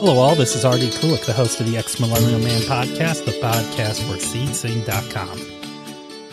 Hello, all. This is R.D. Kulik, the host of the Ex Millennial Man podcast, the podcast for SeedSing.com.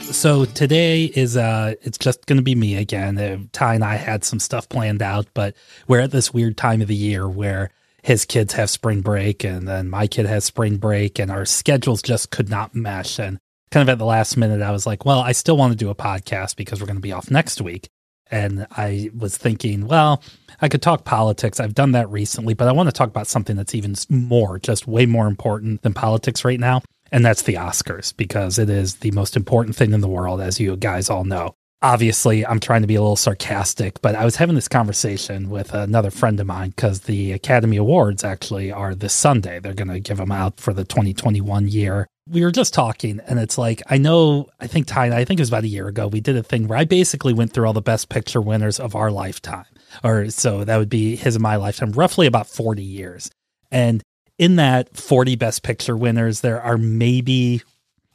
So today is uh, it's just going to be me again. Uh, Ty and I had some stuff planned out, but we're at this weird time of the year where his kids have spring break, and then my kid has spring break, and our schedules just could not mesh. And kind of at the last minute, I was like, well, I still want to do a podcast because we're going to be off next week. And I was thinking, well, I could talk politics. I've done that recently, but I want to talk about something that's even more, just way more important than politics right now. And that's the Oscars, because it is the most important thing in the world, as you guys all know. Obviously, I'm trying to be a little sarcastic, but I was having this conversation with another friend of mine because the Academy Awards actually are this Sunday. They're going to give them out for the 2021 year we were just talking and it's like i know i think ty i think it was about a year ago we did a thing where i basically went through all the best picture winners of our lifetime or so that would be his and my lifetime roughly about 40 years. And in that 40 best picture winners there are maybe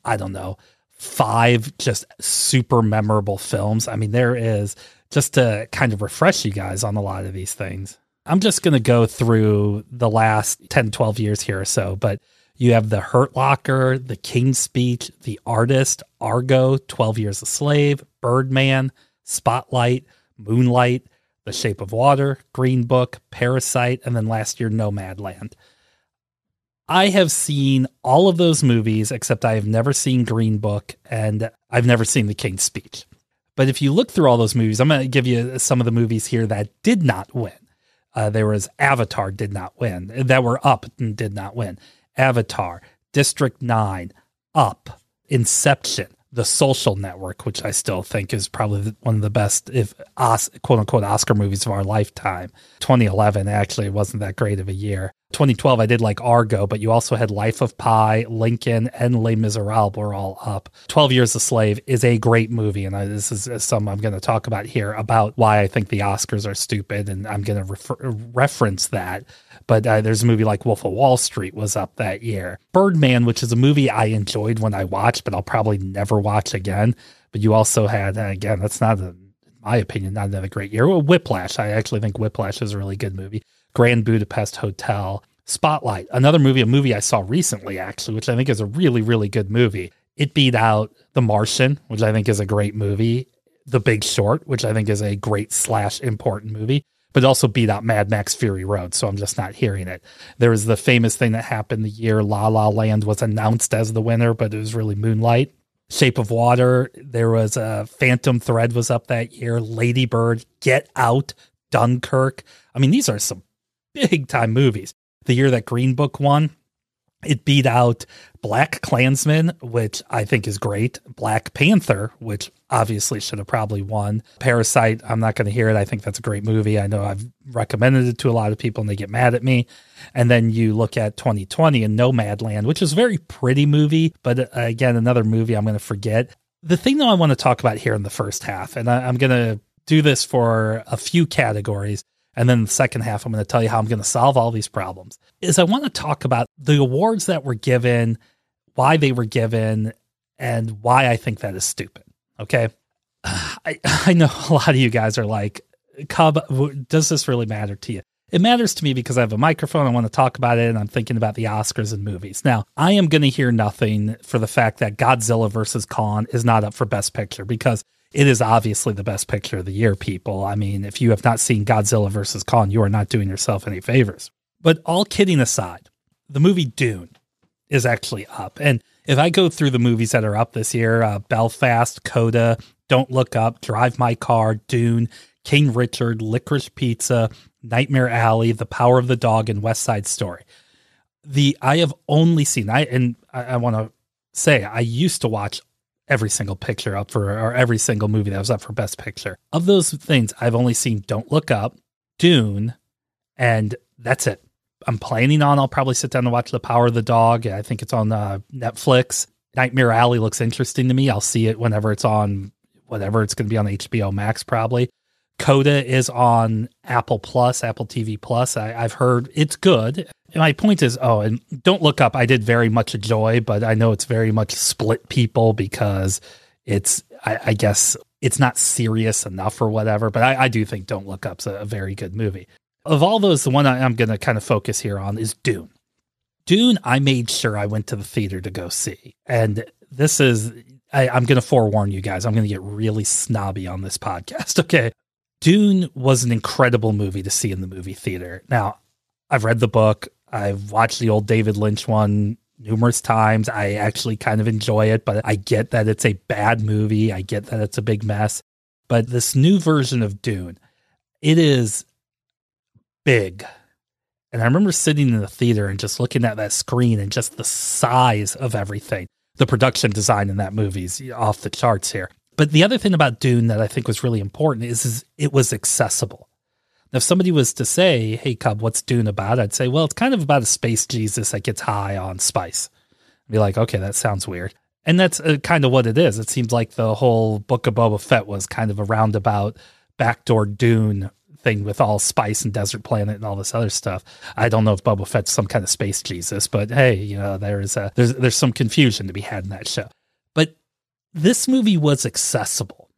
i don't know five just super memorable films. I mean there is just to kind of refresh you guys on a lot of these things. I'm just going to go through the last 10 12 years here or so but you have the Hurt Locker, the King's Speech, the Artist, Argo, 12 Years a Slave, Birdman, Spotlight, Moonlight, The Shape of Water, Green Book, Parasite, and then last year, Nomadland. I have seen all of those movies, except I have never seen Green Book and I've never seen The King's Speech. But if you look through all those movies, I'm going to give you some of the movies here that did not win. Uh, there was Avatar did not win, that were up and did not win. Avatar, District 9, Up, Inception, The Social Network, which I still think is probably one of the best, if quote unquote, Oscar movies of our lifetime. 2011 actually wasn't that great of a year. 2012, I did like Argo, but you also had Life of Pi, Lincoln, and Les Miserables were all up. 12 Years a Slave is a great movie, and I, this is uh, some I'm going to talk about here about why I think the Oscars are stupid, and I'm going to refer, reference that. But uh, there's a movie like Wolf of Wall Street was up that year. Birdman, which is a movie I enjoyed when I watched, but I'll probably never watch again. But you also had, uh, again, that's not, a, in my opinion, not another great year. Well, Whiplash. I actually think Whiplash is a really good movie. Grand Budapest Hotel. Spotlight, another movie, a movie I saw recently, actually, which I think is a really, really good movie. It beat out The Martian, which I think is a great movie. The Big Short, which I think is a great slash important movie, but also beat out Mad Max Fury Road. So I'm just not hearing it. There was the famous thing that happened the year La La Land was announced as the winner, but it was really Moonlight. Shape of Water. There was a Phantom Thread was up that year. Lady Bird, Get Out, Dunkirk. I mean, these are some big time movies the year that Green Book won, it beat out BlacKkKlansman, which I think is great. Black Panther, which obviously should have probably won. Parasite, I'm not going to hear it. I think that's a great movie. I know I've recommended it to a lot of people and they get mad at me. And then you look at 2020 and Nomadland, which is a very pretty movie, but uh, again, another movie I'm going to forget. The thing that I want to talk about here in the first half, and I, I'm going to do this for a few categories. And then the second half, I'm going to tell you how I'm going to solve all these problems. Is I want to talk about the awards that were given, why they were given, and why I think that is stupid. Okay. I, I know a lot of you guys are like, Cub, does this really matter to you? It matters to me because I have a microphone. I want to talk about it, and I'm thinking about the Oscars and movies. Now, I am going to hear nothing for the fact that Godzilla versus Kong is not up for Best Picture because it is obviously the best picture of the year, people. I mean, if you have not seen Godzilla versus Kong, you are not doing yourself any favors. But all kidding aside, the movie Dune is actually up. And if I go through the movies that are up this year, uh, Belfast, Coda, Don't Look Up, Drive My Car, Dune, King Richard, Licorice Pizza, Nightmare Alley, The Power of the Dog, and West Side Story. The I have only seen I and I, I want to say I used to watch every single picture up for, or every single movie that was up for Best Picture. Of those things, I've only seen Don't Look Up, Dune, and that's it. I'm planning on, I'll probably sit down and watch The Power of the Dog. I think it's on uh, Netflix. Nightmare Alley looks interesting to me. I'll see it whenever it's on, whatever it's going to be on HBO Max, probably. Coda is on Apple Plus, Apple TV Plus. I, have heard it's good. My point is, oh, and don't look up. I did very much enjoy, but I know it's very much split people because it's, I, I guess, it's not serious enough or whatever. But I, I do think Don't Look Up's a, a very good movie. Of all those, the one I, I'm going to kind of focus here on is Dune. Dune, I made sure I went to the theater to go see. And this is, I, I'm going to forewarn you guys, I'm going to get really snobby on this podcast. Okay. Dune was an incredible movie to see in the movie theater. Now, I've read the book, I've watched the old David Lynch one numerous times. I actually kind of enjoy it, but I get that it's a bad movie. I get that it's a big mess. But this new version of Dune, it is big. And I remember sitting in the theater and just looking at that screen and just the size of everything. The production design in that movie is off the charts here. But the other thing about Dune that I think was really important is, is it was accessible. Now, if somebody was to say, "Hey, Cub, what's Dune about?" I'd say, "Well, it's kind of about a space Jesus that gets high on spice." I'd be like, "Okay, that sounds weird," and that's uh, kind of what it is. It seems like the whole Book of Boba Fett was kind of a roundabout backdoor Dune thing with all spice and desert planet and all this other stuff. I don't know if Boba Fett's some kind of space Jesus, but hey, you know, there's a, there's there's some confusion to be had in that show. But this movie was accessible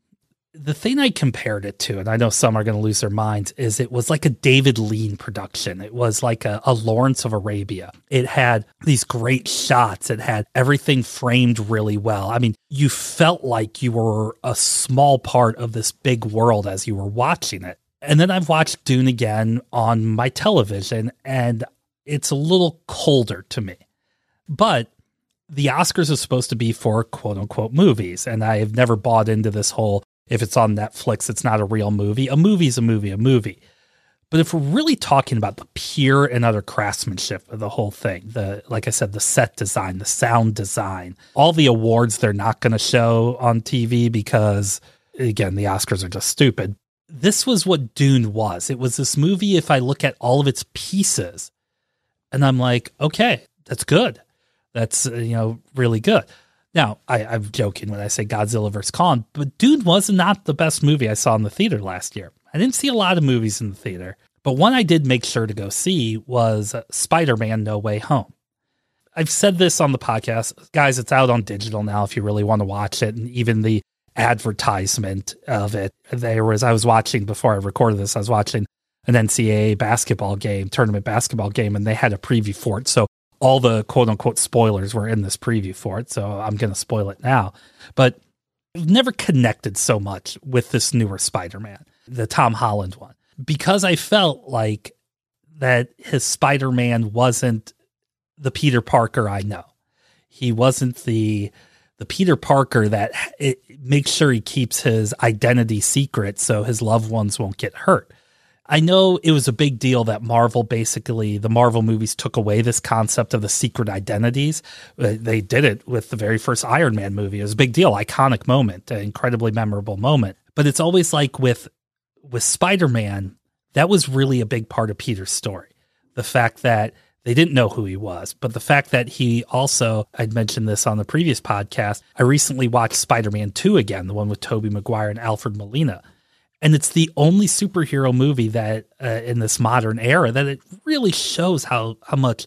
the thing I compared it to, and I know some are going to lose their minds, is it was like a David Lean production. It was like a, a, Lawrence of Arabia. It had these great shots. It had everything framed really well. I mean, you felt like you were a small part of this big world as you were watching it. And then I've watched Dune again on my television, and it's a little colder to me. But the Oscars are supposed to be for quote unquote movies. And I have never bought into this whole if it's on Netflix, it's not a real movie. A movie's a movie, a movie. But if we're really talking about the pure and utter craftsmanship of the whole thing, the like I said, the set design, the sound design, all the awards they're not going to show on TV because again, the Oscars are just stupid. This was what Dune was. It was this movie if I look at all of its pieces and I'm like, okay, that's good. That's uh, you know really good. Now, I, am joking when I say Godzilla vs. Kong, but Dune was not the best movie I saw in the theater last year. I didn't see a lot of movies in the theater, but one I did make sure to go see was Spider Man No Way Home. I've said this on the podcast. Guys, it's out on digital now if you really want to watch it. And even the advertisement of it, there was, I was watching before I recorded this, I was watching an NCAA basketball game, tournament basketball game, and they had a preview for it. So all the quote unquote spoilers were in this preview for it, so I'm going to spoil it now. But I've never connected so much with this newer Spider Man, the Tom Holland one, because I felt like that his Spider Man wasn't the Peter Parker I know. He wasn't the the Peter Parker that makes sure he keeps his identity secret so his loved ones won't get hurt. I know it was a big deal that Marvel basically, the Marvel movies took away this concept of the secret identities. Uh, they did it with the very first Iron Man movie. It was a big deal, iconic moment, an incredibly memorable moment. But it's always like with with Spider-Man, that was really a big part of Peter's story. The fact that they didn't know who he was, but the fact that he also, I'd mentioned this on the previous podcast, I recently watched Spider-Man 2 again, the one with Tobey Maguire and Alfred Molina and it's the only superhero movie that uh, in this modern era that it really shows how how much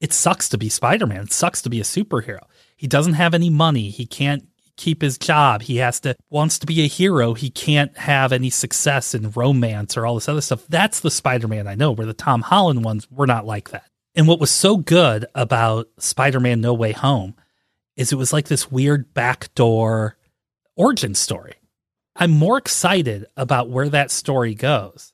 it sucks to be Spider-Man. It sucks to be a superhero. He doesn't have any money. He can't keep his job. He has to wants to be a hero. He can't have any success in romance or all this other stuff. That's the Spider-Man I know. Where the Tom Holland ones were not like that. And what was so good about Spider-Man No Way Home is it was like this weird backdoor origin story I'm more excited about where that story goes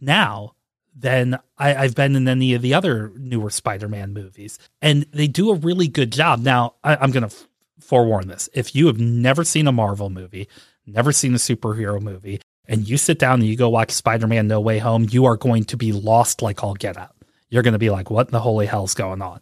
now than I, have been in any of the other newer Spider-Man movies, and they do a really good job. Now, I, am going to f- forewarn this: if you have never seen a Marvel movie, never seen a superhero movie, and you sit down and you go watch Spider-Man: No Way Home, you are going to be lost like all get out. You're going to be like, "What in the holy hell's going on?"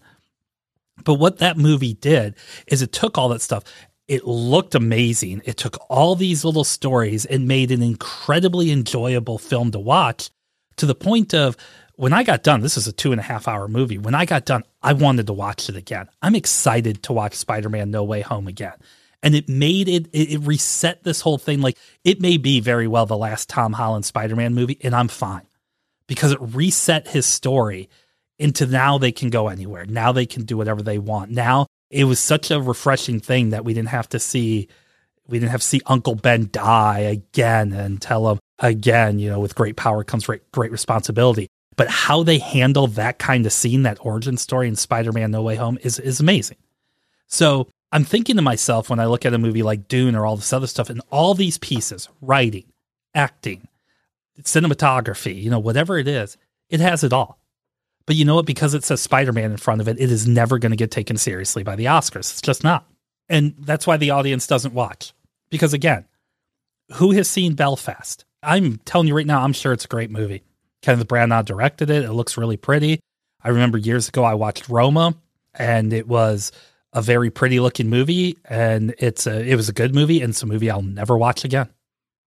But what that movie did is it took all that stuff it looked amazing. It took all these little stories and made an incredibly enjoyable film to watch to the point of when I got done, this is a two and a half hour movie. When I got done, I wanted to watch it again. I'm excited to watch Spider Man No Way Home again. And it made it, it reset this whole thing. Like it may be very well the last Tom Holland Spider Man movie, and I'm fine because it reset his story into now they can go anywhere. Now they can do whatever they want. Now it was such a refreshing thing that we didn't have to see we didn't have to see Uncle Ben die again and tell him again, you know, with great power comes great, great responsibility. But how they handle that kind of scene, that origin story in Spider Man No Way Home is, is amazing. So I'm thinking to myself when I look at a movie like Dune or all this other stuff, and all these pieces writing, acting, cinematography, you know, whatever it is, it has it all. But you know what? Because it says Spider Man in front of it, it is never going to get taken seriously by the Oscars. It's just not. And that's why the audience doesn't watch. Because again, who has seen Belfast? I'm telling you right now, I'm sure it's a great movie. Kenneth Branagh directed it. It looks really pretty. I remember years ago I watched Roma, and it was a very pretty looking movie, and it's a it was a good movie, and it's a movie I'll never watch again,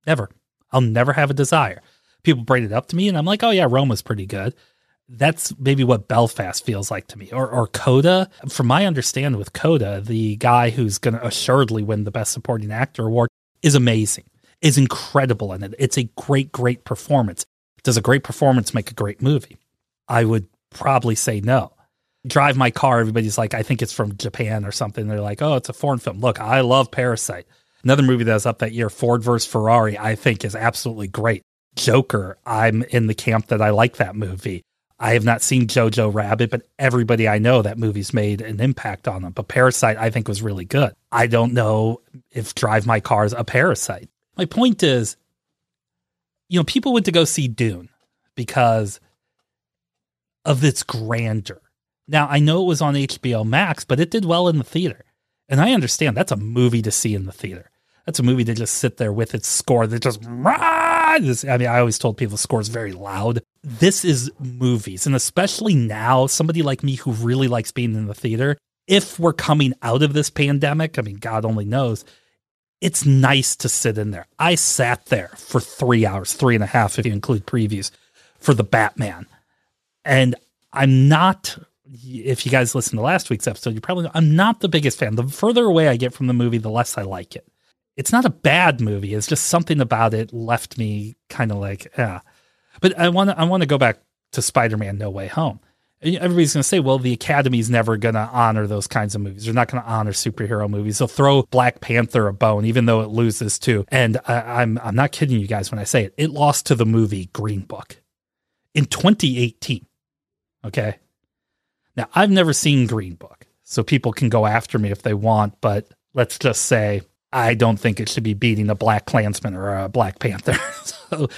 never. I'll never have a desire. People bring it up to me, and I'm like, oh yeah, Roma's pretty good. That's maybe what Belfast feels like to me, or or Coda. From my understanding with Coda, the guy who's going to assuredly win the Best Supporting Actor award is amazing, is incredible in it. It's a great, great performance. Does a great performance make a great movie? I would probably say no drive my car, everybody's like, I think it's from Japan or something. They're like, oh, it's a foreign film. Look, I love Parasite. Another movie that was up that year, Ford vs. Ferrari, I think is absolutely great. Joker, I'm in the camp that I like that movie. I have not seen Jojo Rabbit, but everybody I know that movie's made an impact on them. But Parasite, I think, was really good. I don't know if Drive My Car is a Parasite. My point is, you know, people went to go see Dune because of its grandeur now, I know it was on HBO Max, but it did well in the theater. And I understand that's a movie to see in the theater. That's a movie to just sit there with its score that just, I mean, I always told people the score is very loud. This is movies. And especially now, somebody like me who really likes being in the theater, if we're coming out of this pandemic, I mean, God only knows, it's nice to sit in there. I sat there for three hours, three and a half, if you include previews for the Batman. And I'm not if you guys listened to last week's episode, you probably know I'm not the biggest fan. The further away I get from the movie, the less I like it. It's not a bad movie. It's just something about it left me kind of like, yeah. But I want to I want to go back to Spider-Man: No Way Home. Everybody's going to say, well, the Academy's never going to honor those kinds of movies. They're not going to honor superhero movies. They'll throw Black Panther a bone, even though it loses too. And I, I'm I'm not kidding you guys when I say it. It lost to the movie Green Book in 2018. Okay, now, I've never seen Green Book, so people can go after me if they want, but let's just say I don't think it should be beating a BlacKkKlansman or a Black Panther. so,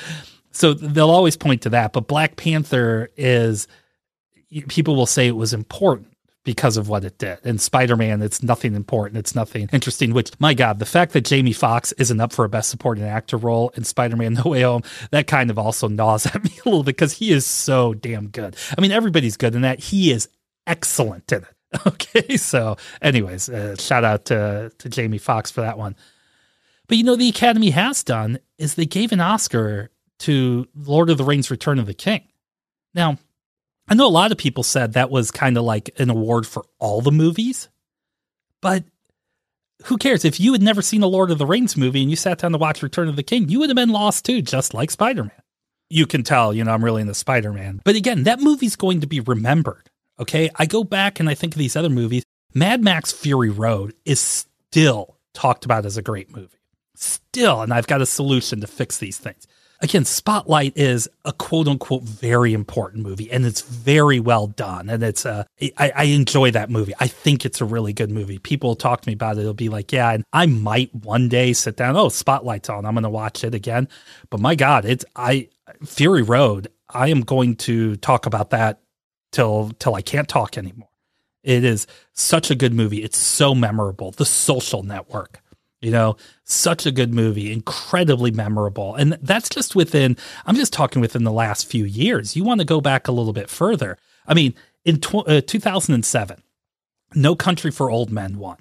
so they'll always point to that. But Black Panther is, people will say it was important because of what it did. And Spider Man, it's nothing important. It's nothing interesting. Which, my God, the fact that Jamie Foxx isn't up for a Best Supporting Actor role in Spider Man No Way Home, that kind of also gnaws at me a little bit because he is so damn good. I mean, everybody's good in that. He is excellent in it. Okay, so anyways, uh, shout out to to Jamie Foxx for that one. But you know, the Academy has done is they gave an Oscar to Lord of the Rings: Return of the King. Now, I know a lot of people said that was kind of like an award for all the movies, but who cares? If you had never seen a Lord of the Rings movie and you sat down to watch Return of the King, you would have been lost too, just like Spider Man. You can tell, you know, I'm really into Spider Man. But again, that movie's going to be remembered. Okay. I go back and I think of these other movies. Mad Max Fury Road is still talked about as a great movie. Still. And I've got a solution to fix these things. Again, Spotlight is a quote unquote very important movie and it's very well done. And it's, uh, I, I enjoy that movie. I think it's a really good movie. People talk to me about it. They'll be like, yeah, and I might one day sit down. Oh, Spotlight's on. I'm going to watch it again. But my God, it's, I, Fury Road, I am going to talk about that till till I can't talk anymore. It is such a good movie. It's so memorable. The Social Network, you know, such a good movie, incredibly memorable. And that's just within, I'm just talking within the last few years. You want to go back a little bit further. I mean, in tw- uh, 2007, No Country for Old Men won,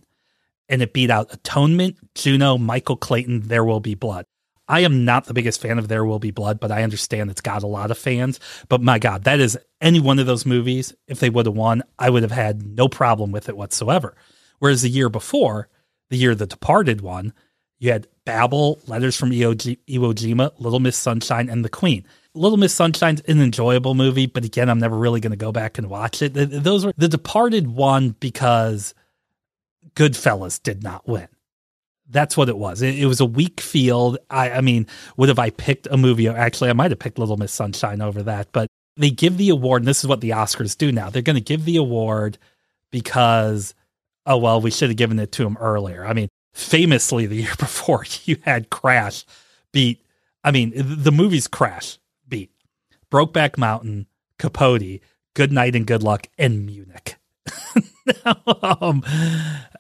and it beat out Atonement, Juno, Michael Clayton, There Will Be Blood. I am not the biggest fan of There Will Be Blood, but I understand it's got a lot of fans. But my God, that is any one of those movies. If they would have won, I would have had no problem with it whatsoever. Whereas the year before, the year The Departed won, you had Babel, Letters from Iwo Jima, Little Miss Sunshine, and The Queen. Little Miss Sunshine's an enjoyable movie, but again, I'm never really going to go back and watch it. Those were The Departed won because Goodfellas did not win. That's what it was. It, it, was a weak field. I, I mean, would have I picked a movie? Actually, I might have picked Little Miss Sunshine over that. But they give the award, and this is what the Oscars do now. They're going to give the award because, oh, well, we should have given it to him earlier. I mean, famously, the year before, you had Crash beat, I mean, the movie's Crash beat Brokeback Mountain, Capote, Good Night and Good Luck, and Munich. um,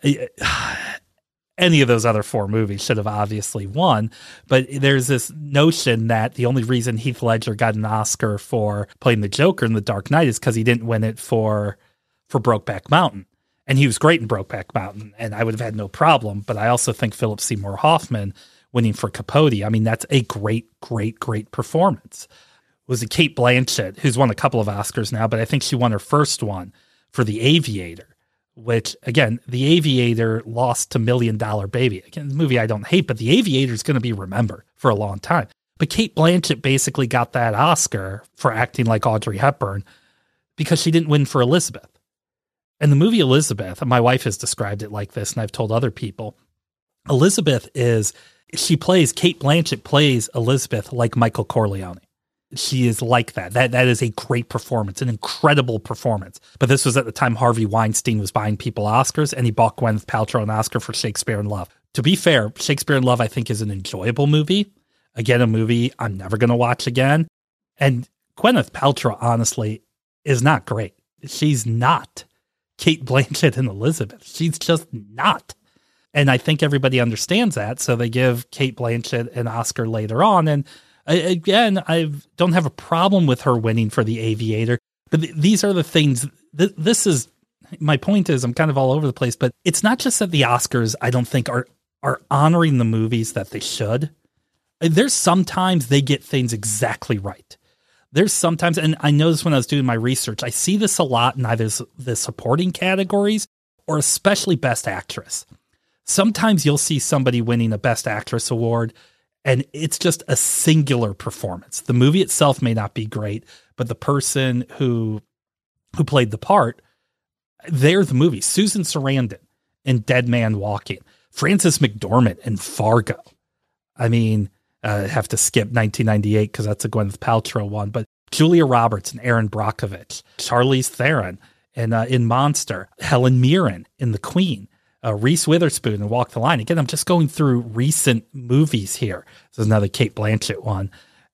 any of those other four movies should have obviously won. But there's this notion that the only reason Heath Ledger got an Oscar for playing the Joker in The Dark Knight is because he didn't win it for for Brokeback Mountain. And he was great in Brokeback Mountain, and I would have had no problem. But I also think Philip Seymour Hoffman winning for Capote, I mean, that's a great, great, great performance. Was it Cate Blanchett, who's won a couple of Oscars now, but I think she won her first one for The Aviator which again, The Aviator lost to Million Dollar Baby. Again, the movie I don't hate, but The Aviator is going to be remembered for a long time. But Cate Blanchett basically got that Oscar for acting like Audrey Hepburn because she didn't win for Elizabeth. And the movie Elizabeth, my wife has described it like this, and I've told other people Elizabeth is, she plays, Cate Blanchett plays Elizabeth like Michael Corleone she is like that. That that is a great performance, an incredible performance. But this was at the time Harvey Weinstein was buying people Oscars, and he bought Gwyneth Paltrow an Oscar for Shakespeare in Love. To be fair, Shakespeare in Love I think is an enjoyable movie. Again, a movie I'm never going to watch again. And Gwyneth Paltrow, honestly, is not great. She's not Cate Blanchett and Elizabeth. She's just not. And I think everybody understands that. So they give Cate Blanchett an Oscar later on. And again, I don't have a problem with her winning for the Aviator, but th- these are the things. Th- this is my point. Is I'm kind of all over the place, but it's not just that the Oscars I don't think are are honoring the movies that they should. There's sometimes they get things exactly right. There's sometimes, and I noticed when I was doing my research, I see this a lot in either the supporting categories or especially Best Actress. Sometimes you'll see somebody winning a Best Actress award and it's just a singular performance. The movie itself may not be great, but the person who who played the part, they're the movie. Susan Sarandon in Dead Man Walking, Frances McDormand in Fargo. I mean, uh, have to skip 1998 because that's a Gwyneth Paltrow one, but Julia Roberts and Erin Brockovich, Charlize Theron and uh, in Monster, Helen Mirren in The Queen, uh, Reese Witherspoon and Walk the Line. Again, I'm just going through recent movies here. This is another Cate Blanchett one.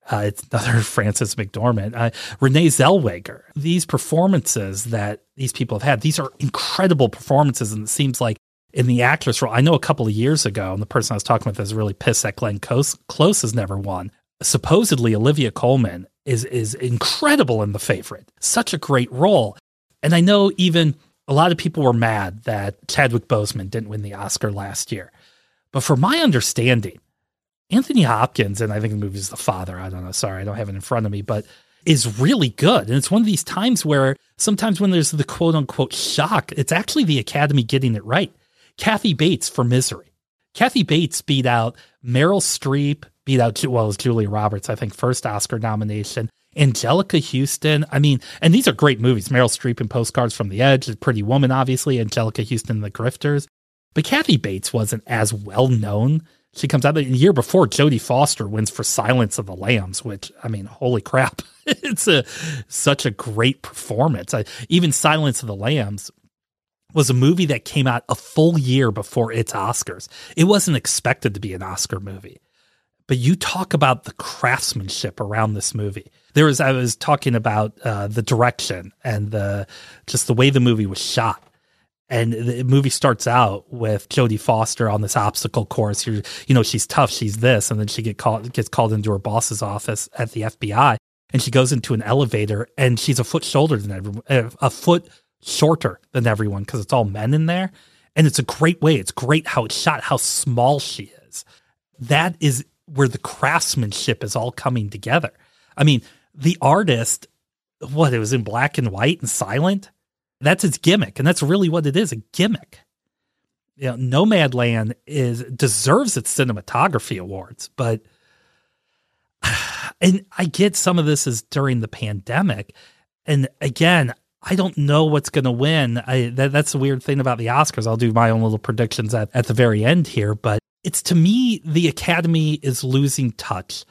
Uh, it's another Frances McDormand, uh, Renee Zellweger. These performances that these people have had, these are incredible performances, and it seems like in the actress role, I know a couple of years ago, and the person I was talking with is really pissed that Glenn Close, Close has never won. Supposedly, Olivia Colman is is incredible in The Favorite, such a great role, and I know even a lot of people were mad that Chadwick Boseman didn't win the Oscar last year. But for my understanding, Anthony Hopkins, and I think the movie is The Father, I don't know, sorry, I don't have it in front of me, but is really good. And it's one of these times where sometimes when there's the quote unquote shock, it's actually the Academy getting it right. Kathy Bates for Misery. Kathy Bates beat out Meryl Streep, beat out, well, it was Julia Roberts, I think, first Oscar nomination. Anjelica Huston. I mean, and these are great movies. Meryl Streep in Postcards from the Edge, Pretty Woman, obviously, Angelica Houston Huston, The Grifters. But Kathy Bates wasn't as well known. She comes out the year before Jodie Foster wins for Silence of the Lambs, which I mean, holy crap, it's a such a great performance. I, even Silence of the Lambs was a movie that came out a full year before its Oscars. It wasn't expected to be an Oscar movie but you talk about the craftsmanship around this movie. There was I was talking about uh, the direction and the just the way the movie was shot. And the movie starts out with Jodie Foster on this obstacle course. You're, you know, she's tough, she's this, and then she get called gets called into her boss's office at the FBI, and she goes into an elevator, and she's a foot shorter than everyone, uh, a foot shorter than everyone because it's all men in there, and it's a great way. It's great how it's shot, how small she is. That is where the craftsmanship is all coming together. I mean, the artist, what it was in black and white and silent. That's its gimmick, and that's really what it is—a gimmick. You know, Nomadland is deserves its cinematography awards, but and I get some of this is during the pandemic, and again, I don't know what's going to win. I that, that's the weird thing about the Oscars. I'll do my own little predictions at, at the very end here, but it's to me the academy is losing touch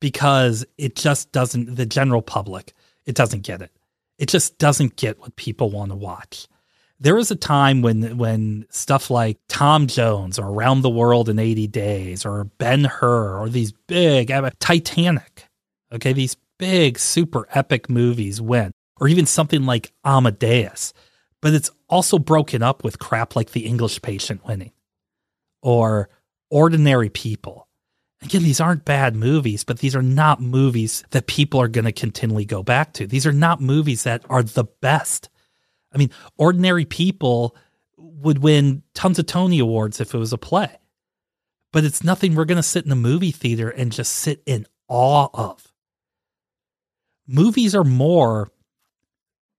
because it just doesn't the general public it doesn't get it. It just doesn't get what people want to watch. There was a time when when stuff like Tom Jones or Around the World in 80 Days or Ben Hur or these big uh, Titanic, okay, these big super epic movies went, or even something like Amadeus, but it's also broken up with crap like The English Patient winning or Ordinary People Again, these aren't bad movies, but these are not movies that people are going to continually go back to. These are not movies that are the best. I mean, ordinary people would win tons of Tony Awards if it was a play, but it's nothing we're going to sit in a movie theater and just sit in awe of. Movies are more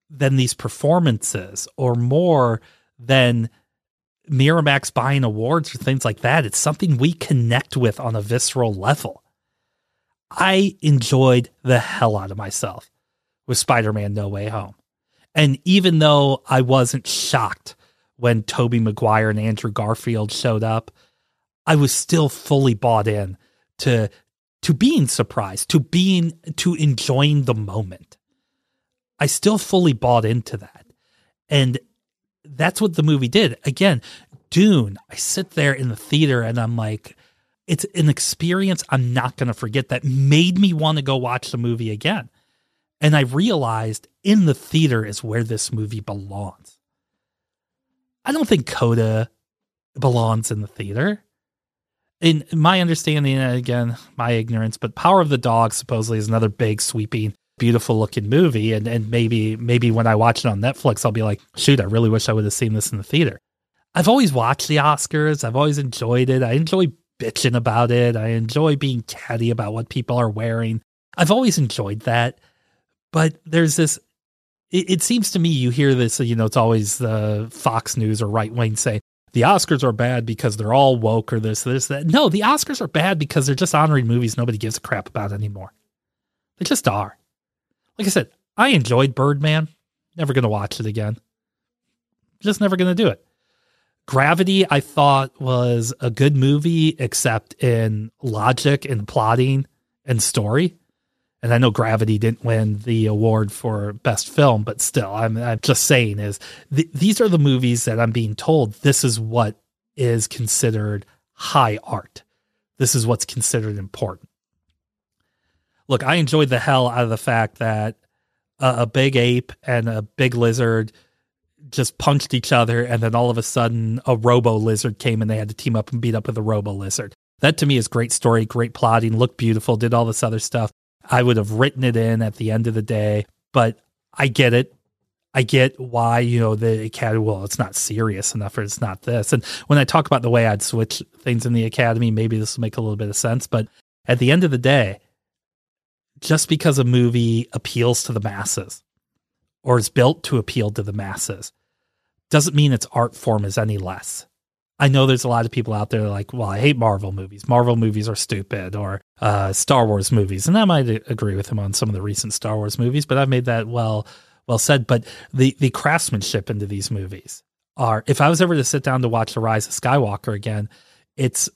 than these performances or more than Miramax buying awards or things like that. It's something we connect with on a visceral level. I enjoyed the hell out of myself with Spider Man No Way Home. And even though I wasn't shocked when Tobey Maguire and Andrew Garfield showed up, I was still fully bought in to to being surprised, to being to enjoying the moment. I still fully bought into that. And that's what the movie did. Again, Dune, I sit there in the theater and I'm like, it's an experience I'm not going to forget that made me want to go watch the movie again. And I realized in the theater is where this movie belongs. I don't think Coda belongs in the theater. In my understanding, again, my ignorance, but Power of the Dog supposedly is another big, sweeping beautiful looking movie and and maybe maybe when I watch it on Netflix I'll be like, shoot, I really wish I would have seen this in the theater. I've always watched the Oscars. I've always enjoyed it. I enjoy bitching about it. I enjoy being catty about what people are wearing. I've always enjoyed that. But there's this it, it seems to me you hear this, you know, it's always the Fox News or right wing say the Oscars are bad because they're all woke or this, this, that. No, the Oscars are bad because they're just honoring movies nobody gives a crap about anymore. They just are like I said, I enjoyed Birdman. Never going to watch it again. Just never going to do it. Gravity, I thought was a good movie, except in logic and plotting and story. And I know Gravity didn't win the award for best film, but still, I'm, I'm just saying is th- these are the movies that I'm being told this is what is considered high art. This is what's considered important look, I enjoyed the hell out of the fact that a, big ape and a big lizard just punched each other, and then all of a sudden a robo lizard came and they had to team up and beat up with a robo lizard. That to me is great story, great plotting, looked beautiful, did all this other stuff. I would have written it in at the end of the day, but I get it. I get why, you know, the Academy, well, it's not serious enough or it's not this. And when I talk about the way I'd switch things in the Academy, maybe this will make a little bit of sense. But at the end of the day, just because a movie appeals to the masses or is built to appeal to the masses doesn't mean its art form is any less. I know there's a lot of people out there like, well, I hate Marvel movies. Marvel movies are stupid, or uh, Star Wars movies, and I might agree with him on some of the recent Star Wars movies. But I've made that well, well said. But the the craftsmanship into these movies are, if I was ever to sit down to watch The Rise of Skywalker again, it's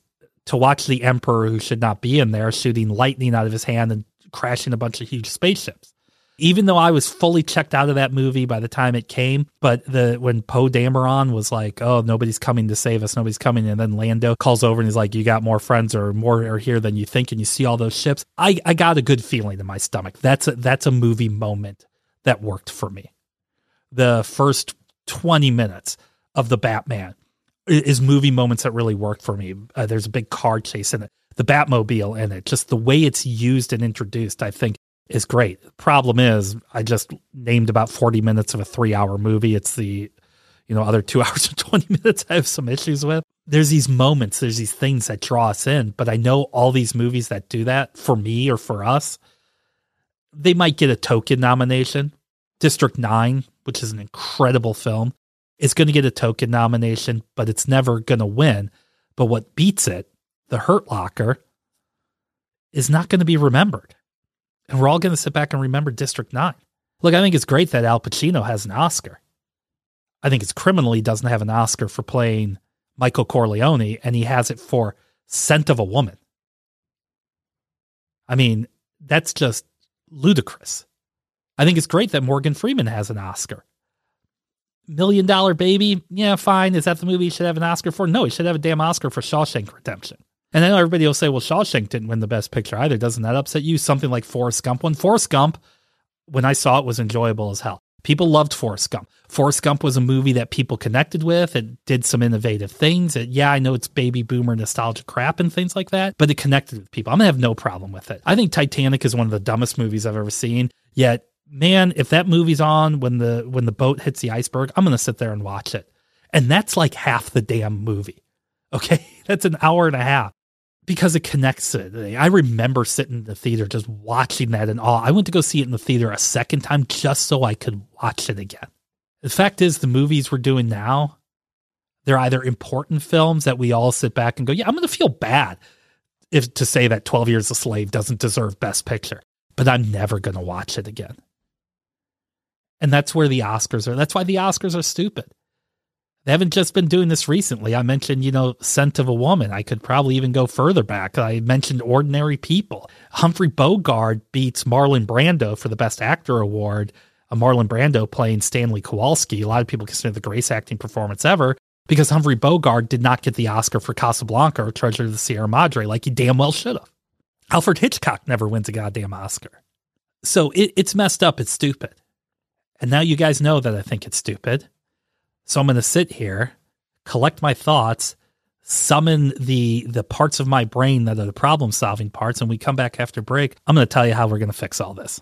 to watch the Emperor who should not be in there shooting lightning out of his hand and crashing a bunch of huge spaceships. Even though I was fully checked out of that movie by the time it came, but the when Poe Dameron was like, "Oh, nobody's coming to save us, nobody's coming," and then Lando calls over and he's like, "You got more friends or more are here than you think," and you see all those ships. I I got a good feeling in my stomach. That's a that's a movie moment that worked for me. The first twenty minutes of the Batman is movie moments that really work for me. Uh, there's a big car chase in it the Batmobile in it. Just the way it's used and introduced, I think, is great. Problem is, I just named about 40 minutes of a three hour movie. It's the, you know, other two hours and 20 minutes I have some issues with. There's these moments, there's these things that draw us in, but I know all these movies that do that for me or for us, they might get a token nomination. District 9, which is an incredible film, is going to get a token nomination, but it's never going to win. But what beats it the Hurt Locker is not going to be remembered. And we're all going to sit back and remember District 9. Look, I think it's great that Al Pacino has an Oscar. I think it's criminal he doesn't have an Oscar for playing Michael Corleone, and he has it for Scent of a Woman. I mean, that's just ludicrous. I think it's great that Morgan Freeman has an Oscar. Million Dollar Baby, yeah, fine. Is that the movie he should have an Oscar for? No, he should have a damn Oscar for Shawshank Redemption. And then everybody will say, well, Shawshank didn't win the best picture either. Doesn't that upset you? Something like Forrest Gump won. Forrest Gump, when I saw it, was enjoyable as hell. People loved Forrest Gump. Forrest Gump was a movie that people connected with. It did some innovative things. It, yeah, I know it's baby boomer nostalgia crap and things like that, but it connected with people. I'm going to have no problem with it. I think Titanic is one of the dumbest movies I've ever seen. Yet, man, if that movie's on when the when the boat hits the iceberg, I'm going to sit there and watch it. And that's like half the damn movie. Okay? That's an hour and a half because it connects it. I remember sitting in the theater just watching that in awe. I went to go see it in the theater a second time just so I could watch it again. The fact is, the movies we're doing now, they're either important films that we all sit back and go, yeah, I'm going to feel bad if to say that 12 Years a Slave doesn't deserve Best Picture, but I'm never going to watch it again. And that's where the Oscars are. That's why the Oscars are stupid. They haven't just been doing this recently. I mentioned, you know, Scent of a Woman. I could probably even go further back. I mentioned Ordinary People. Humphrey Bogart beats Marlon Brando for the Best Actor award. Marlon Brando playing Stanley Kowalski. A lot of people consider the greatest acting performance ever because Humphrey Bogart did not get the Oscar for Casablanca or Treasure of the Sierra Madre like he damn well should have. Alfred Hitchcock never wins a goddamn Oscar. So it, it's messed up. It's stupid. And now you guys know that I think it's stupid. So I'm going to sit here, collect my thoughts, summon the the parts of my brain that are the problem solving parts, and we come back after break. I'm going to tell you how we're going to fix all this.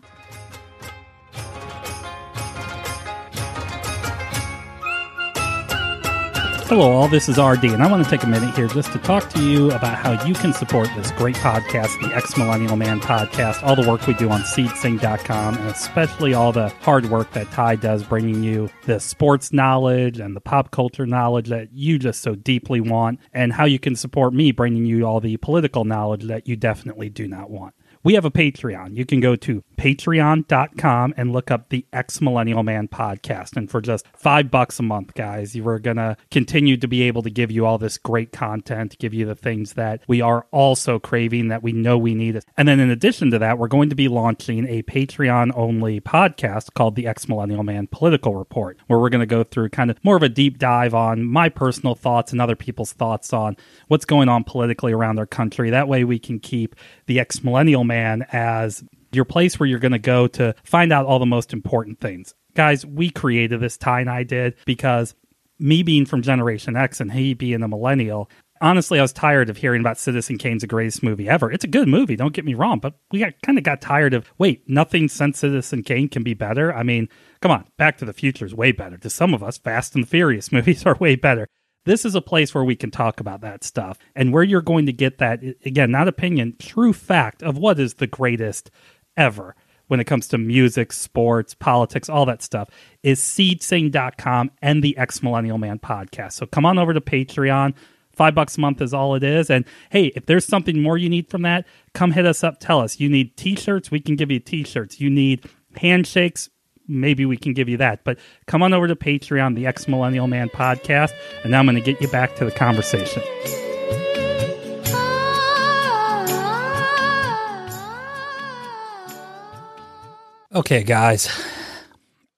Hello, all. This is RD, and I want to take a minute here just to talk to you about how you can support this great podcast, the Ex Millennial Man podcast, all the work we do on seedsing.com, and especially all the hard work that Ty does bringing you the sports knowledge and the pop culture knowledge that you just so deeply want, and how you can support me bringing you all the political knowledge that you definitely do not want we have a Patreon. You can go to patreon.com and look up the Ex Millennial Man podcast. And for just five bucks a month, guys, you are going to continue to be able to give you all this great content, give you the things that we are also craving that we know we need. And then in addition to that, we're going to be launching a Patreon only podcast called the Ex Millennial Man Political Report, where we're going to go through kind of more of a deep dive on my personal thoughts and other people's thoughts on what's going on politically around our country. That way we can keep the Ex Millennial Man as your place where you're going to go to find out all the most important things. Guys, we created this, Ty and I did, because me being from Generation X and he being a millennial, honestly, I was tired of hearing about Citizen Kane's the greatest movie ever. It's a good movie, don't get me wrong, but we got kind of got tired of wait, nothing since Citizen Kane can be better. I mean, come on, Back to the Future is way better. To some of us, Fast and the Furious movies are way better this is a place where we can talk about that stuff and where you're going to get that again not opinion true fact of what is the greatest ever when it comes to music sports politics all that stuff is seedsing.com and the ex millennial man podcast. So come on over to patreon. Five bucks a month is all it is. And hey if there's something more you need from that come hit us up. Tell us. You need t-shirts? We can give you t-shirts. You need handshakes maybe we can give you that. But come on over to Patreon, the Ex Millennial Man podcast, and now I'm going to get you back to the conversation. Okay, guys,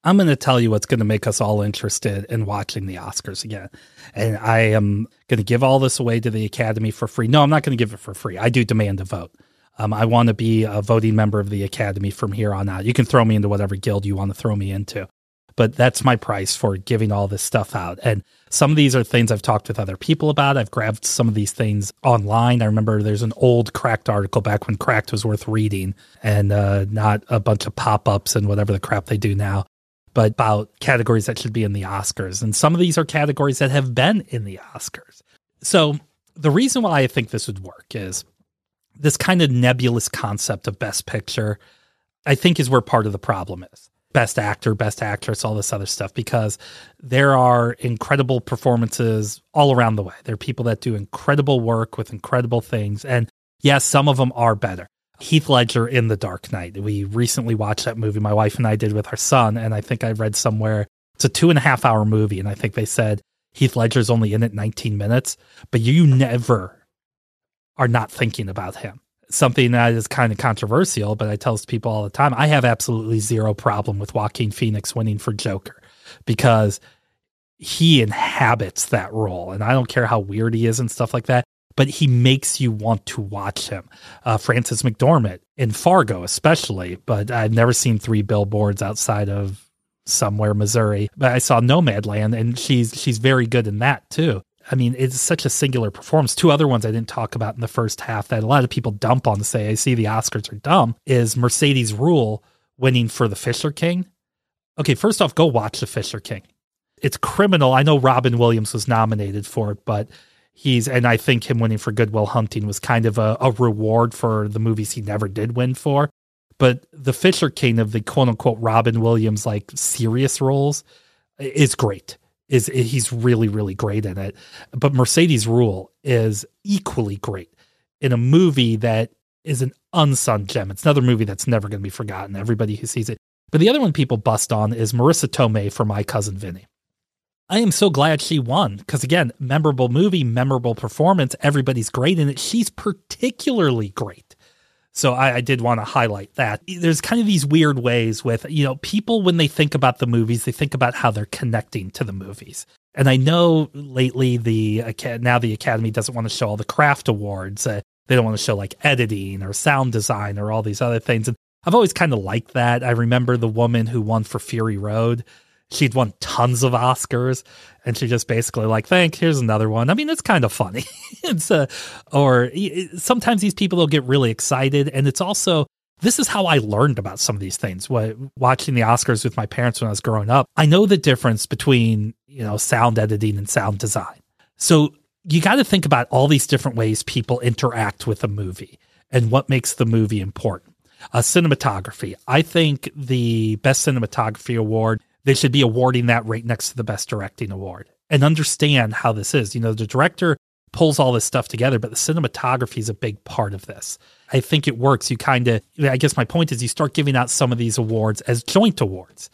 I'm going to tell you what's going to make us all interested in watching the Oscars again. And I am going to give all this away to the Academy for free. No, I'm not going to give it for free. I do demand a vote. Um, I want to be a voting member of the Academy from here on out. You can throw me into whatever guild you want to throw me into, but that's my price for giving all this stuff out. And some of these are things I've talked with other people about. I've grabbed some of these things online. I remember there's an old Cracked article back when Cracked was worth reading and uh, not a bunch of pop ups and whatever the crap they do now, but about categories that should be in the Oscars. And some of these are categories that have been in the Oscars. So the reason why I think this would work is this kind of nebulous concept of best picture, I think is where part of the problem is. Best actor, best actress, all this other stuff, because there are incredible performances all around the way. There are people that do incredible work with incredible things. And yes, some of them are better. Heath Ledger in The Dark Knight. We recently watched that movie, my wife and I did with our son. And I think I read somewhere it's a two and a half hour movie. And I think they said Heath Ledger's only in it 19 minutes, but you never are not thinking about him. something that is kind of controversial, but I tell people all the time I have absolutely zero problem with Joaquin Phoenix winning for Joker because he inhabits that role. And I don't care how weird he is and stuff like that, but he makes you want to watch him. Uh, Frances McDormand in Fargo, especially, but I've never seen three billboards outside of somewhere Missouri. But I saw Nomadland, and she's she's very good in that too. I mean, it's such a singular performance. Two other ones I didn't talk about in the first half that a lot of people dump on to say I see the Oscars are dumb is Mercedes Ruehl winning for The Fisher King. Okay, first off, go watch The Fisher King. It's criminal. I know Robin Williams was nominated for it, but he's and I think him winning for Good Will Hunting was kind of a, a reward for the movies he never did win for. But the Fisher King of the quote unquote Robin Williams like serious roles is great. Is he's really really great in it. But Mercedes Ruehl is equally great in a movie that is an unsung gem. It's another movie that's never going to be forgotten. Everybody who sees it. But the other one people bust on is Marisa Tomei for My Cousin Vinny. I am so glad she won because, again, memorable movie, memorable performance. Everybody's great in it. She's particularly great. So I, I did want to highlight that. There's kind of these weird ways with, you know, people when they think about the movies, they think about how they're connecting to the movies. And I know lately the now the Academy doesn't want to show all the craft awards. Uh, they don't want to show like editing or sound design or all these other things. And I've always kind of liked that. I remember the woman who won for Fury Road she'd won tons of Oscars and she just basically like, thank, here's another one. I mean, it's kind of funny. it's uh, or sometimes these people will get really excited. And it's also, this is how I learned about some of these things. What, watching the Oscars with my parents when I was growing up, I know the difference between, you know, sound editing and sound design. So you got to think about all these different ways people interact with a movie and what makes the movie important. Uh, cinematography. I think the best cinematography award they should be awarding that right next to the best directing award and understand how this is. You know, the director pulls all this stuff together, but the cinematography is a big part of this. I think it works. You kind of, I guess my point is you start giving out some of these awards as joint awards.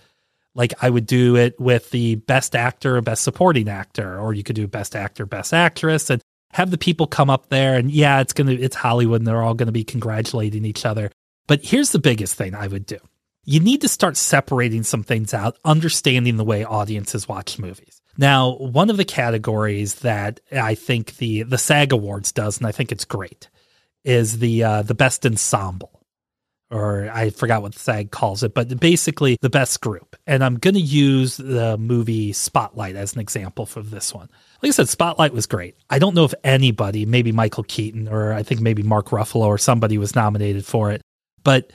Like I would do it with the best actor, best supporting actor, or you could do best actor, best actress, and have the people come up there. And yeah, it's going to, it's Hollywood and they're all going to be congratulating each other. But here's the biggest thing I would do you need to start separating some things out, understanding the way audiences watch movies. Now, one of the categories that I think the the SAG Awards does, and I think it's great, is the uh, the best ensemble, or I forgot what SAG calls it, but basically the best group. And I'm going to use the movie Spotlight as an example for this one. Like I said, Spotlight was great. I don't know if anybody, maybe Michael Keaton, or I think maybe Mark Ruffalo, or somebody was nominated for it, but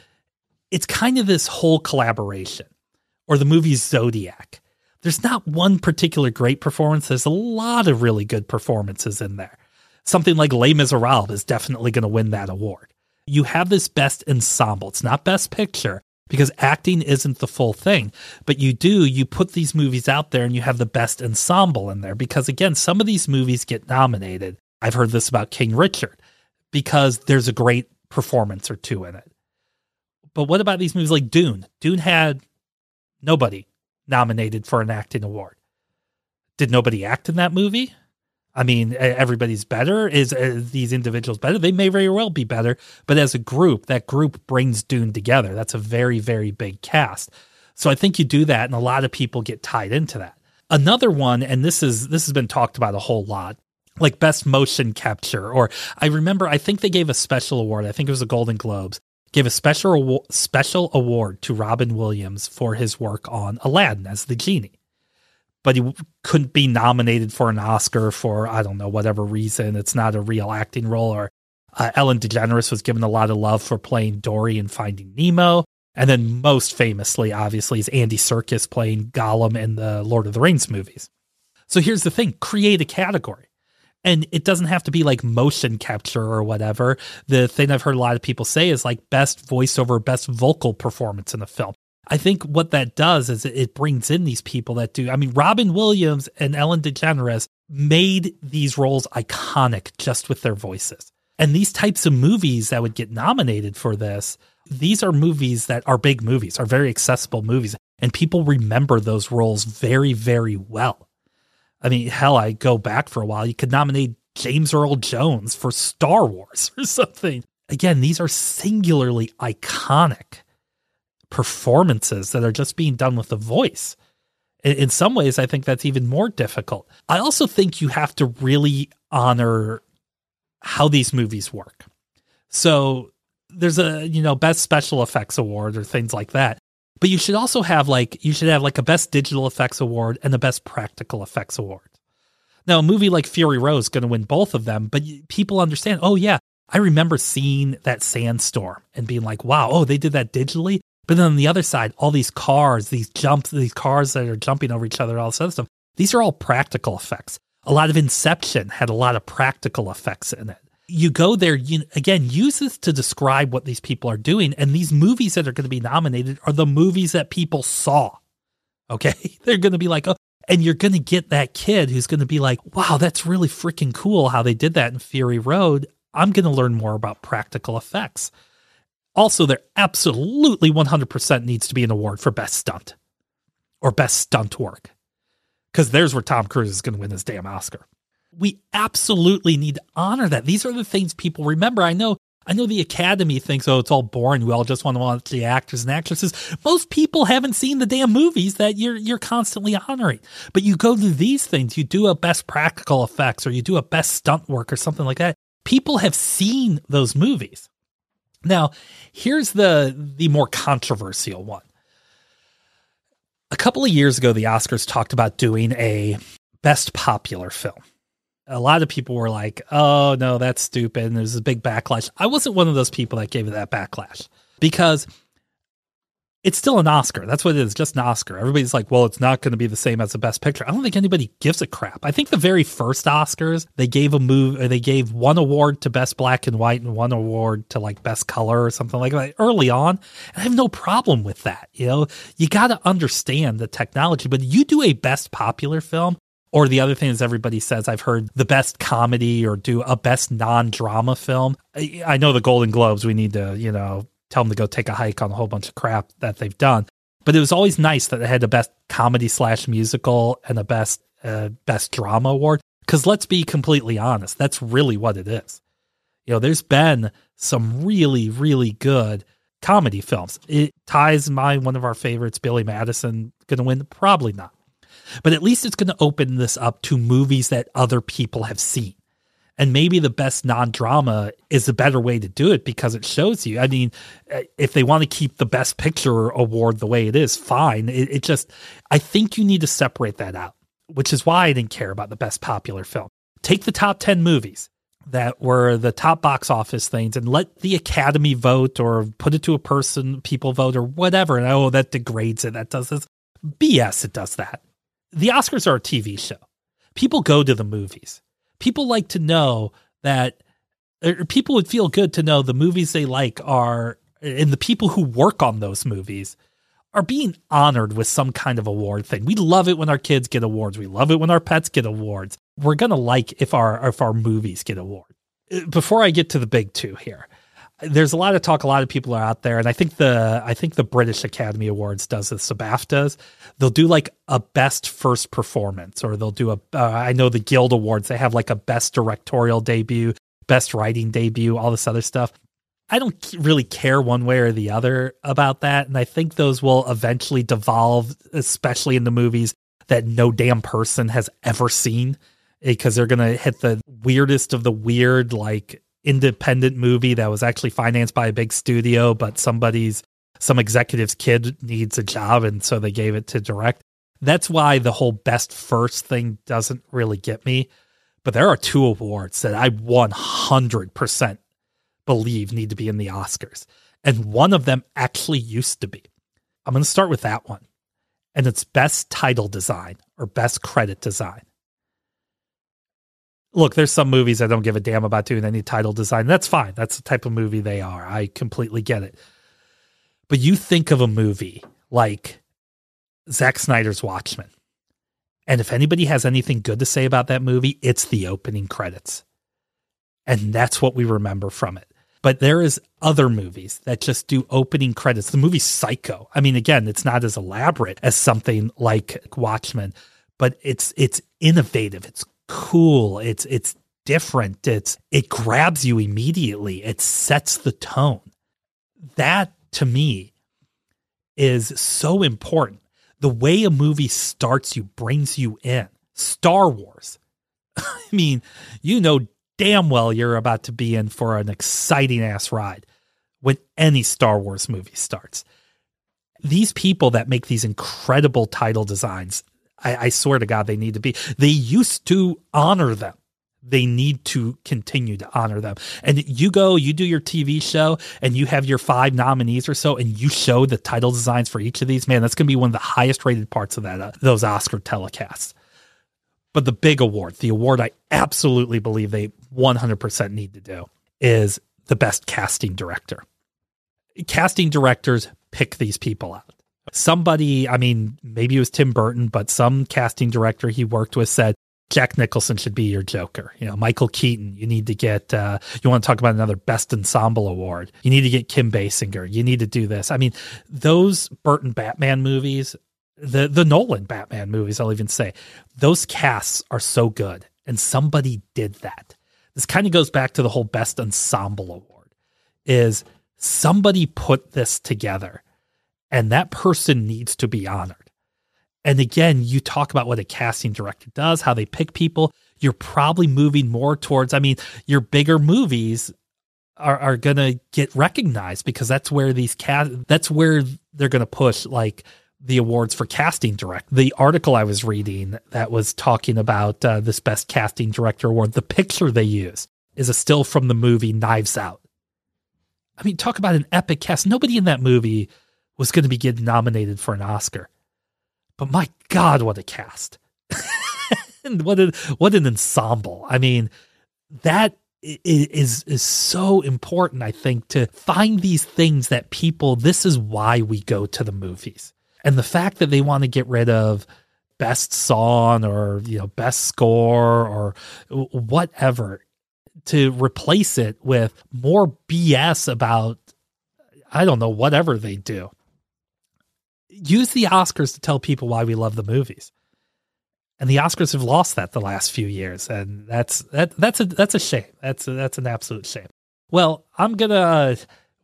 it's kind of this whole collaboration or the movie Zodiac. There's not one particular great performance. There's a lot of really good performances in there. Something like Les Miserables is definitely going to win that award. You have this best ensemble. It's not best picture because acting isn't the full thing, but you do, you put these movies out there and you have the best ensemble in there because again, some of these movies get nominated. I've heard this about King Richard because there's a great performance or two in it. But what about these movies like Dune? Dune had nobody nominated for an acting award. Did nobody act in that movie? I mean, everybody's better. Is uh, these individuals better? They may very well be better, but as a group, that group brings Dune together. That's a very, very big cast. So I think you do that, and a lot of people get tied into that. Another one, and this is this has been talked about a whole lot, like best motion capture. Or I remember, I think they gave a special award. I think it was the Golden Globes gave a special special award to Robin Williams for his work on Aladdin as the genie. But he couldn't be nominated for an Oscar for I don't know whatever reason. It's not a real acting role. Or uh, Ellen DeGeneres was given a lot of love for playing Dory in Finding Nemo, and then most famously, obviously, is Andy Serkis playing Gollum in the Lord of the Rings movies. So here's the thing: create a category. And it doesn't have to be like motion capture or whatever. The thing I've heard a lot of people say is like best voiceover, best vocal performance in a film. I think what that does is it brings in these people that do. I mean, Robin Williams and Ellen DeGeneres made these roles iconic just with their voices. And these types of movies that would get nominated for this, these are movies that are big movies, are very accessible movies, and people remember those roles very, very well. I mean, hell, I go back for a while. You could nominate James Earl Jones for Star Wars or something. again, these are singularly iconic performances that are just being done with the voice. In, some ways, I think that's even more difficult. I also think you have to really honor how these movies work. So there's a, you know, best special effects award or things like that. But you should also have like you should have like a best digital effects award and a best practical effects award. Now, a movie like Fury Road is going to win both of them, but people understand, oh yeah, I remember seeing that sandstorm and being like, wow, oh, they did that digitally. But then on the other side, all these cars, these jumps, these cars that are jumping over each other, all this other stuff, these are all practical effects. A lot of Inception had a lot of practical effects in it. You go there, you, again, use this to describe what these people are doing. And these movies that are going to be nominated are the movies that people saw. Okay. They're going to be like, oh, and you're going to get that kid who's going to be like, wow, that's really freaking cool how they did that in Fury Road. I'm going to learn more about practical effects. Also, there absolutely 100% needs to be an award for best stunt or best stunt work because there's where Tom Cruise is going to win his damn Oscar. We absolutely need to honor that. These are the things people remember. I know I know the Academy thinks, oh, it's all boring. We all just want to watch the actors and actresses. Most people haven't seen the damn movies that you're you're constantly honoring. But you go to these things, you do a best practical effects or you do a best stunt work or something like that. People have seen those movies. Now, here's the the more controversial one. A couple of years ago, the Oscars talked about doing a best popular film a lot of people were like, oh, no, that's stupid. And there's a big backlash. I wasn't one of those people that gave it that backlash because it's still an Oscar. That's what it is, just an Oscar. Everybody's like, well, it's not going to be the same as the best picture. I don't think anybody gives a crap. I think the very first Oscars, they gave a move, they gave one award to best black and white and one award to like best color or something like that early on. And I have no problem with that. You know, you got to understand the technology, but you do a best popular film or the other thing is, everybody says I've heard the best comedy or do a best non drama film. I know the Golden Globes, we need to, you know, tell them to go take a hike on a whole bunch of crap that they've done. But it was always nice that they had the best comedy slash musical and the best uh, best drama award. Because let's be completely honest, that's really what it is. You know, there's been some really, really good comedy films. It ties my one of our favorites, Billy Madison, going to win? Probably not. But at least it's going to open this up to movies that other people have seen. And maybe the best non drama is a better way to do it because it shows you. I mean, uh, if they want to keep the best picture award the way it is, fine. It, it just, I think you need to separate that out, which is why I didn't care about the best popular film. Take the top 10 movies that were the top box office things and let the academy vote or put it to a person, people vote or whatever. And oh, that degrades it. That does this. BS, it does that the Oscars are a TV show. People go to the movies. People like to know that, or people would feel good to know the movies they like are, and the people who work on those movies are being honored with some kind of award thing. We love it when our kids get awards. We love it when our pets get awards. We're gonna like if our if our movies get awards. Uh, before I get to the big two here, there's a lot of talk. A lot of people are out there, and I think the I think the British Academy Awards does this. So BAFTAs, they'll do like a best first performance, or they'll do a. Uh, I know the Guild Awards, they have like a best directorial debut, best writing debut, all this other stuff. I don't really care one way or the other about that, and I think those will eventually devolve, especially in the movies that no damn person has ever seen, because they're gonna hit the weirdest of the weird, like independent movie that was actually financed by a big studio, but somebody's some executive's kid needs a job and so they gave it to direct. That's why the whole best first thing doesn't really get me. But there are two awards that I 100% believe need to be in the Oscars. And one of them actually used to be. I'm going to start with that one. And it's best title design or best credit design look, there's some movies I don't give a damn about doing any title design. That's fine. That's the type of movie they are. I completely get it. But you think of a movie like Zack Snyder's Watchmen. And if anybody has anything good to say about that movie, it's the opening credits. And that's what we remember from it. But there is other movies that just do opening credits. The movie Psycho. I mean, again, it's not as elaborate as something like Watchmen, but it's it's innovative. It's cool. It's it's different. It's it grabs you immediately. It sets the tone. That to me is so important. The way a movie starts you brings you in. Star Wars. I mean, you know damn well you're about to be in for an exciting ass ride when any Star Wars movie starts. These people that make these incredible title designs, I, I swear to God, they need to be. They used to honor them they need to continue to honor them. And you go, you do your TV show, and you have your five nominees or so, and you show the title designs for each of these. Man, that's going to be one of the highest rated parts of that uh, those Oscar telecasts. But the big award, the award I absolutely believe they 100% need to do, is the best casting director. Casting directors pick these people out. Somebody, I mean, maybe it was Tim Burton, but some casting director he worked with said, Jack Nicholson should be your Joker. You know, Michael Keaton, you need to get, uh, you want to talk about another Best Ensemble Award. You need to get Kim Basinger. You need to do this. I mean, those Burton Batman movies, the, the Nolan Batman movies, I'll even say, those casts are so good. And somebody did that. This kind of goes back to the whole Best Ensemble Award is somebody put this together and that person needs to be honored. And again, you talk about what a casting director does, how they pick people. You're probably moving more towards, I mean, your bigger movies are, are going to get recognized because that's where these cast, that's where they're going to push like the awards for casting direct. The article I was reading that was talking about uh, this best casting director award, the picture they use is a still from the movie Knives Out. I mean, talk about an epic cast. Nobody in that movie was going to be getting nominated for an Oscar. But my God, what a cast! and what an what an ensemble! I mean, that is is so important. I think to find these things that people. This is why we go to the movies, and the fact that they want to get rid of best song or you know best score or whatever to replace it with more BS about I don't know whatever they do use the Oscars to tell people why we love the movies. And the Oscars have lost that the last few years, and that's that that's a that's a shame. That's a, that's an absolute shame. Well, I'm gonna. Uh,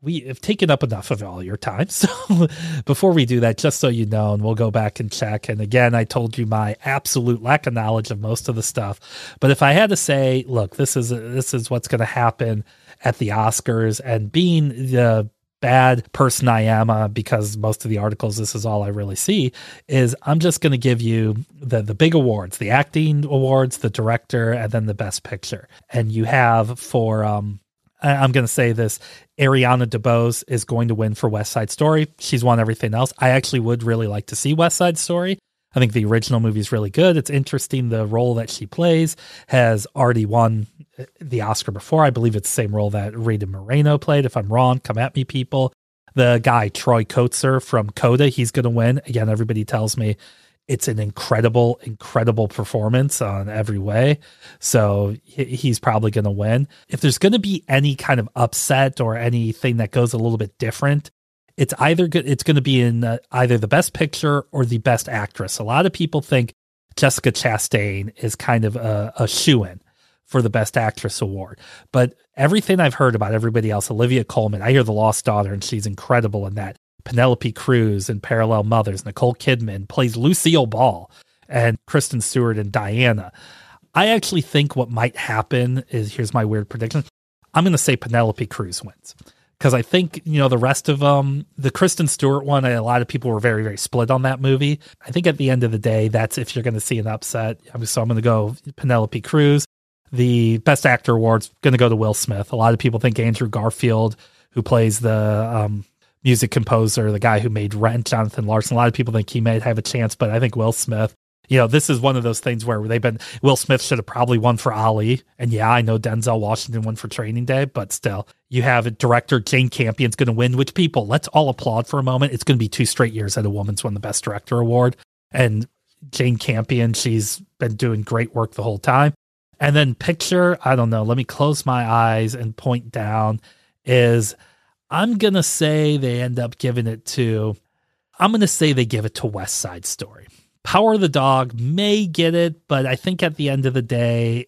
we have taken up enough of all your time. So before we do that, just so you know, and we'll go back and check. And again, I told you my absolute lack of knowledge of most of the stuff. But if I had to say, look, this is this is what's going to happen at the Oscars, and being the bad person I am, uh, because most of the articles, this is all I really see, is I'm just going to give you the the big awards, the acting awards, the director, and then the best picture. And you have for um, I'm going to say this Ariana DeBose is going to win for West Side Story. She's won everything else. I actually would really like to see West Side Story. I think the original movie is really good. It's interesting. The role that she plays has already won the Oscar before. I believe it's the same role that Rita Moreno played. If I'm wrong, come at me, people. The guy, Troy Kotsur from Coda, he's going to win. Again, everybody tells me it's an incredible, incredible performance on every way. So he's probably going to win. If there's going to be any kind of upset or anything that goes a little bit different, it's either good, it's going to be in uh, either the best picture or the best actress. A lot of people think Jessica Chastain is kind of a, a shoe in for the best actress award. But everything I've heard about everybody else, Olivia Colman, I hear The Lost Daughter, and she's incredible in that. Penelope Cruz in Parallel Mothers, Nicole Kidman plays Lucille Ball, and Kristen Stewart and Diana. I actually think what might happen is here's my weird prediction. I'm going to say Penelope Cruz wins because I think you know the rest of them, the Kristen Stewart one, a lot of people were very very split on that movie. I think at the end of the day, that's if you're going to see an upset. So I'm going to go Penelope Cruz. The Best Actor award's going to go to Will Smith. A lot of people think Andrew Garfield, who plays the um, music composer, the guy who made Rent, Jonathan Larson. A lot of people think he may have a chance, but I think Will Smith you know, this is one of those things where they've been Will Smith should have probably won for Ali. And yeah, I know Denzel Washington won for Training Day, but still, you have a director, Jane Campion's going to win, which people, let's all applaud for a moment. It's going to be two straight years that a woman's won the Best Director award. And Jane Campion, she's been doing great work the whole time. And then picture, I don't know, let me close my eyes and point down is I'm going to say they end up giving it to, I'm going to say they give it to West Side Story. Power of the Dog may get it, but I think at the end of the day,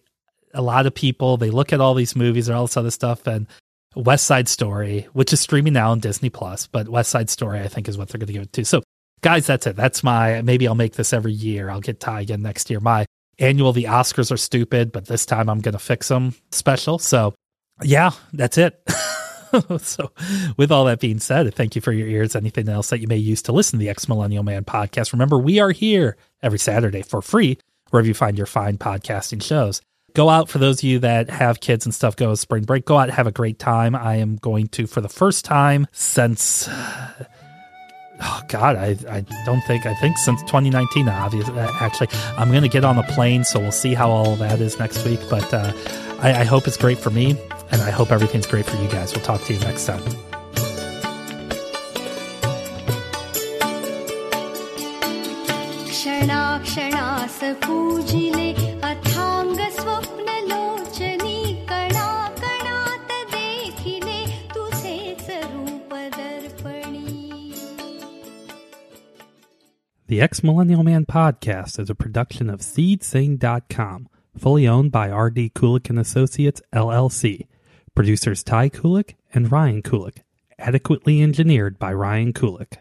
a lot of people they look at all these movies and all this other stuff and West Side Story, which is streaming now on Disney Plus, but West Side Story I think is what they're going to give it to. So guys, that's it. That's my maybe I'll make this every year. I'll get Ty again next year. My annual the Oscars are stupid, but this time I'm going to fix them special. So yeah, that's it. so, with all that being said, thank you for your ears. Anything else that you may use to listen to the Ex Millennial Man podcast, remember we are here every Saturday for free wherever you find your fine podcasting shows. Go out for those of you that have kids and stuff. Go spring break. Go out, have a great time. I am going to for the first time since Oh God, I, I don't think I think since 2019. Obviously, actually, I'm going to get on a plane, so we'll see how all that is next week. But uh, I, I hope it's great for me, and I hope everything's great for you guys. We'll talk to you next time. क्षणाक्षणास पूजिले The Ex Millennial Man podcast is a production of SeedSing.com fully owned by R.D. Kulik and Associates, LLC. Producers Ty Kulik and Ryan Kulik. Adequately engineered by Ryan Kulik.